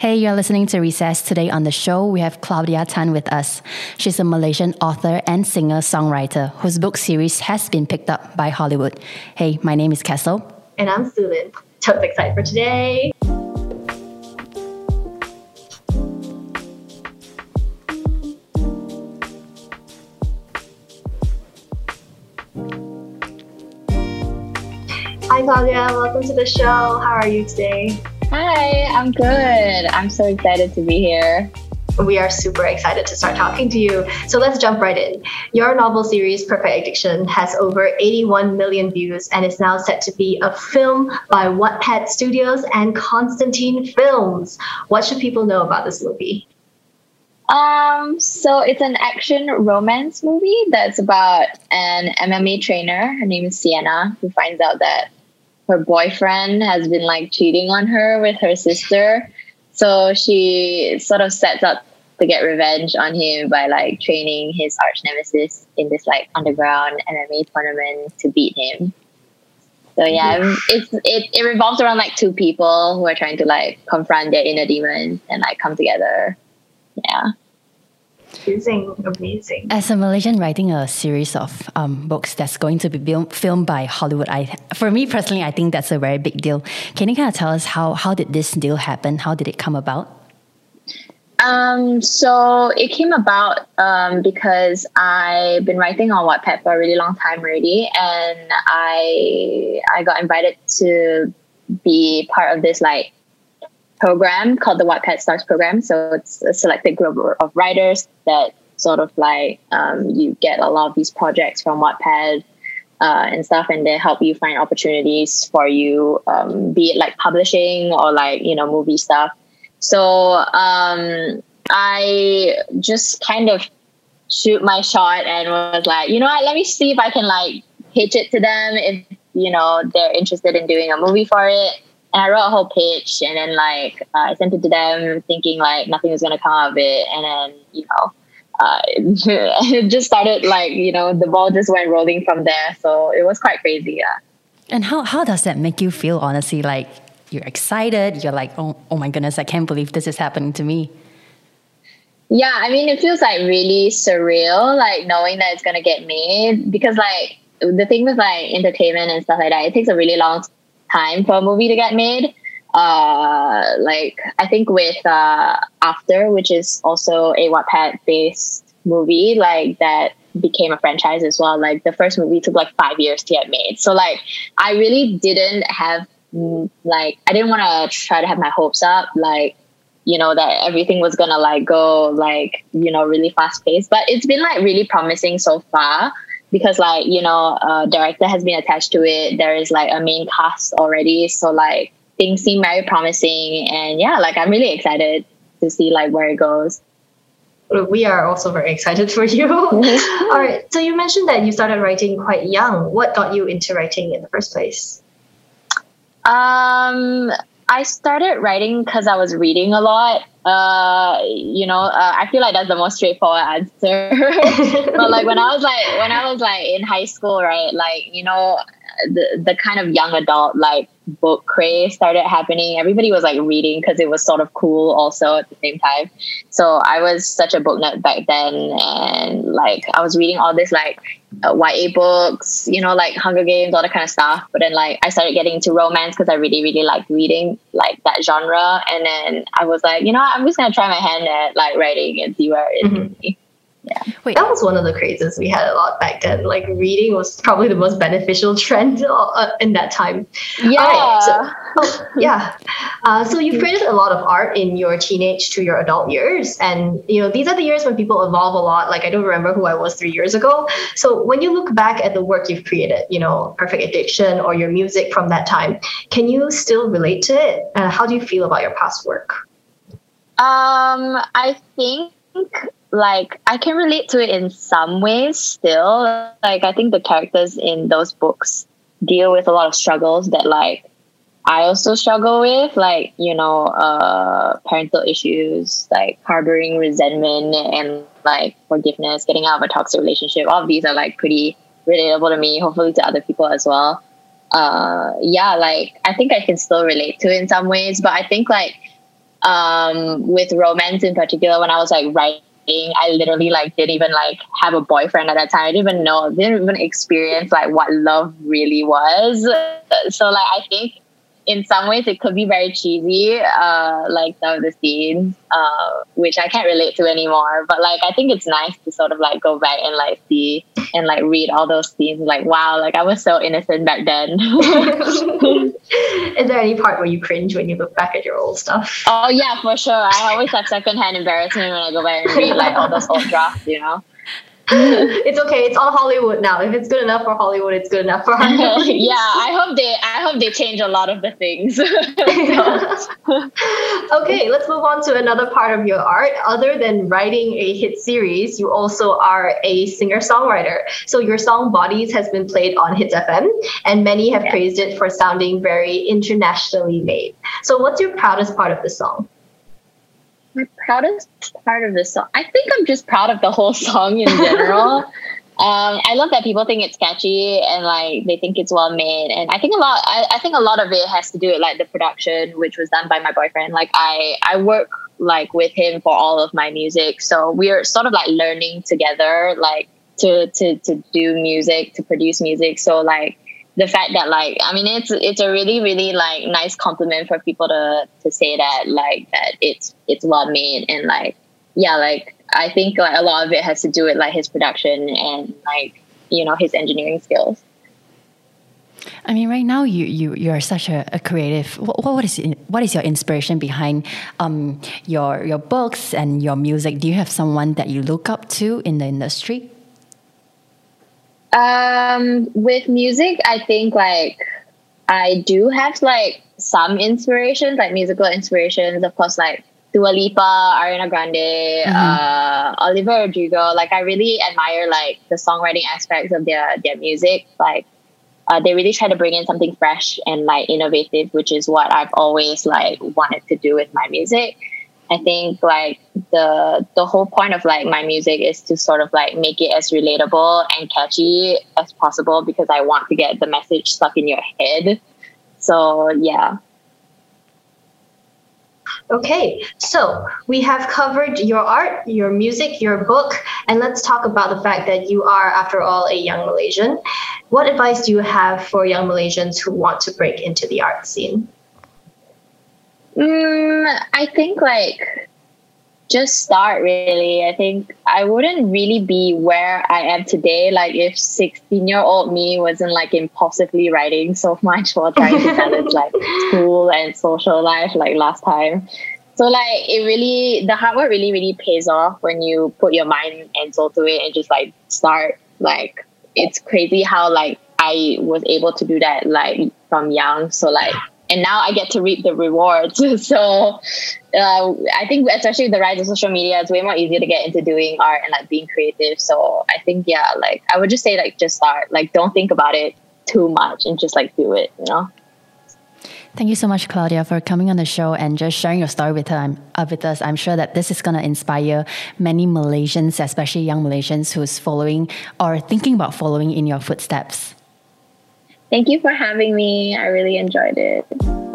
Hey, you're listening to Recess. Today on the show, we have Claudia Tan with us. She's a Malaysian author and singer songwriter whose book series has been picked up by Hollywood. Hey, my name is Kessel. And I'm Sulin. Totally excited for today. Hi, Claudia. Welcome to the show. How are you today? Hi, I'm good. I'm so excited to be here. We are super excited to start talking to you. So let's jump right in. Your novel series, Perfect Addiction, has over 81 million views and is now set to be a film by Wattpad Studios and Constantin Films. What should people know about this movie? Um, so it's an action romance movie that's about an MMA trainer. Her name is Sienna, who finds out that her boyfriend has been like cheating on her with her sister. So she sort of sets up to get revenge on him by like training his arch nemesis in this like underground MMA tournament to beat him. So yeah, it's it, it revolves around like two people who are trying to like confront their inner demons and like come together. Yeah. Amazing, amazing. As a Malaysian writing a series of um, books that's going to be filmed by Hollywood, I, for me personally, I think that's a very big deal. Can you kind of tell us how, how did this deal happen? How did it come about? Um, so it came about um, because I've been writing on Wattpad for a really long time already, and I I got invited to be part of this like program called the Wattpad Stars program. So it's a selected group of writers that sort of like um, you get a lot of these projects from Wattpad uh, and stuff, and they help you find opportunities for you, um, be it like publishing or like you know movie stuff. So um, I just kind of shoot my shot and was like, you know what, let me see if I can like pitch it to them if you know they're interested in doing a movie for it and I wrote a whole pitch and then like uh, I sent it to them thinking like nothing was gonna come of it. And then you know uh, it just started like you know the ball just went rolling from there. So it was quite crazy yeah. And how, how does that make you feel honestly? Like you're excited you're like oh, oh my goodness I can't believe this is happening to me. Yeah I mean it feels like really surreal like knowing that it's gonna get made. Because like the thing with like entertainment and stuff like that it takes a really long time for a movie to get made. Uh, like I think with uh, After, which is also a Wattpad based movie, like that became a franchise as well. Like the first movie took like five years to get made. So like I really didn't have mm, like I didn't want to try to have my hopes up like you know that everything was gonna like go like you know really fast paced but it's been like really promising so far because like you know a director has been attached to it. There is like a main cast already. So like things seem very promising. And yeah like i'm really excited to see like where it goes. We are also very excited for you. All right. So you mentioned that you started writing quite young. What got you into writing in the first place? Um I started writing because I was reading a lot. Uh, you know, uh, I feel like that's the most straightforward answer. but like when I was like when I was like in high school, right? Like you know, the the kind of young adult like book craze started happening. Everybody was like reading because it was sort of cool also at the same time. So I was such a book nerd back then, and like I was reading all this like uh, YA books, you know, like Hunger Games, all that kind of stuff. But then like I started getting into romance because I really really liked reading like that genre, and then I was like, you know, I'm just gonna try my hand at like writing and see where it mm-hmm. me. Yeah. Wait, that was one of the crazes we had a lot back then. Like reading was probably the most beneficial trend uh, in that time. Yeah. Right, so, oh, yeah. Uh, so you've created a lot of art in your teenage to your adult years, and you know these are the years when people evolve a lot. Like I don't remember who I was three years ago. So when you look back at the work you've created, you know, Perfect Addiction or your music from that time, can you still relate to it? Uh, how do you feel about your past work? Um, I think like I can relate to it in some ways still. Like I think the characters in those books deal with a lot of struggles that like I also struggle with, like, you know, uh parental issues, like harboring resentment and like forgiveness, getting out of a toxic relationship. All these are like pretty relatable to me, hopefully to other people as well. Uh yeah, like I think I can still relate to it in some ways, but I think like um, with romance in particular, when I was like writing, I literally like didn't even like have a boyfriend at that time. I didn't even know, didn't even experience like what love really was. So like I think in some ways it could be very cheesy, uh, like some of the scenes, uh, which I can't relate to anymore. But like I think it's nice to sort of like go back and like see and like read all those scenes. Like wow, like I was so innocent back then. Is there any part where you cringe when you look back at your old stuff? Oh yeah, for sure. I always have secondhand embarrassment when I go back and read like all those old drafts. You know. it's okay. It's on Hollywood now. If it's good enough for Hollywood, it's good enough for Hollywood. yeah, I hope they. I hope they change a lot of the things. okay, let's move on to another part of your art. Other than writing a hit series, you also are a singer-songwriter. So your song "Bodies" has been played on Hitz FM, and many have yeah. praised it for sounding very internationally made. So, what's your proudest part of the song? My proudest part of this song i think i'm just proud of the whole song in general um, I love that people think it's catchy and like they think it's well made, and I think a lot. I, I think a lot of it has to do with like the production, which was done by my boyfriend. Like I, I work like with him for all of my music, so we're sort of like learning together, like to to to do music, to produce music. So like the fact that like I mean it's it's a really really like nice compliment for people to to say that like that it's it's well made and like yeah like I think like a lot of it has to do with like his production and like you know his engineering skills. I mean, right now you you you are such a, a creative. What, what is what is your inspiration behind um, your your books and your music? Do you have someone that you look up to in the industry? Um, with music, I think like I do have like some inspirations, like musical inspirations. Of course, like Dua Lipa, Ariana Grande, mm-hmm. uh, Olivia Rodrigo. Like I really admire like the songwriting aspects of their their music. Like uh, they really try to bring in something fresh and like innovative, which is what I've always like wanted to do with my music. I think like the the whole point of like my music is to sort of like make it as relatable and catchy as possible because I want to get the message stuck in your head. So yeah. Okay, so we have covered your art, your music, your book, and let's talk about the fact that you are, after all, a young Malaysian. What advice do you have for young Malaysians who want to break into the art scene? Mm, I think like just start really. I think I wouldn't really be where I am today. Like if 16 year old me wasn't like impulsively writing so much while trying to balance like school and social life like last time. So like it really the hard work really really pays off when you put your mind and soul to it and just like start like it's crazy how like I was able to do that like from young. So like and now I get to reap the rewards. so uh, I think especially with the rise of social media, it's way more easier to get into doing art and like being creative. So I think yeah, like I would just say like just start. Like don't think about it too much and just like do it. You know. Thank you so much, Claudia, for coming on the show and just sharing your story with, her, uh, with us. I'm sure that this is going to inspire many Malaysians, especially young Malaysians who's following or thinking about following in your footsteps. Thank you for having me. I really enjoyed it.